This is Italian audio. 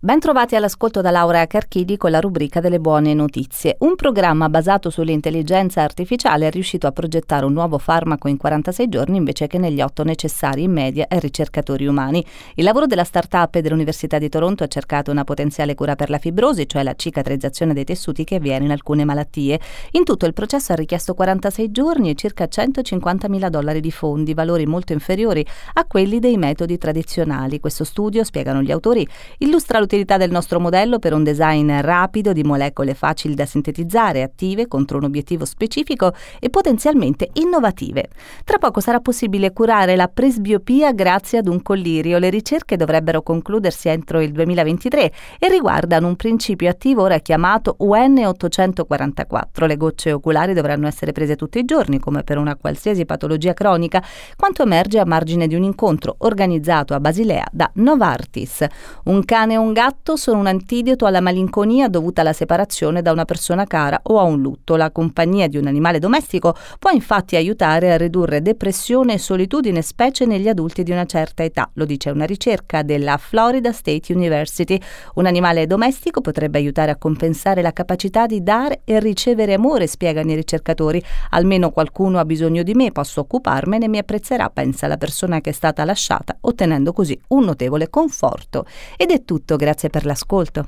Bentrovati all'ascolto da Laura Carchidi con la rubrica delle buone notizie. Un programma basato sull'intelligenza artificiale è riuscito a progettare un nuovo farmaco in 46 giorni invece che negli 8 necessari in media ai ricercatori umani. Il lavoro della start-up e dell'Università di Toronto ha cercato una potenziale cura per la fibrosi, cioè la cicatrizzazione dei tessuti che avviene in alcune malattie. In tutto il processo ha richiesto 46 giorni e circa 150 mila dollari di fondi, valori molto inferiori a quelli dei metodi tradizionali. Questo studio, spiegano gli autori, illustra l'utilità del nostro modello per un design rapido di molecole facili da sintetizzare, attive contro un obiettivo specifico e potenzialmente innovative. Tra poco sarà possibile curare la presbiopia grazie ad un collirio. Le ricerche dovrebbero concludersi entro il 2023 e riguardano un principio attivo ora chiamato UN844. Le gocce oculari dovranno essere prese tutti i giorni, come per una qualsiasi patologia cronica, quanto emerge a margine di un incontro organizzato a Basilea da Novartis. Un cane e un gatto sono un antidoto alla malinconia dovuta alla separazione da una persona cara o a un lutto. La compagnia di un animale domestico può infatti aiutare a ridurre depressione e solitudine, specie negli adulti di una certa età, lo dice una ricerca della Florida State University. Un animale domestico potrebbe aiutare a compensare la capacità di dare e ricevere amore, spiegano i ricercatori. Almeno qualcuno ha bisogno di me, posso occuparmene e mi apprezzerà, pensa la persona che è stata lasciata, ottenendo così un notevole conforto. Ed è tutto, grazie per l'ascolto.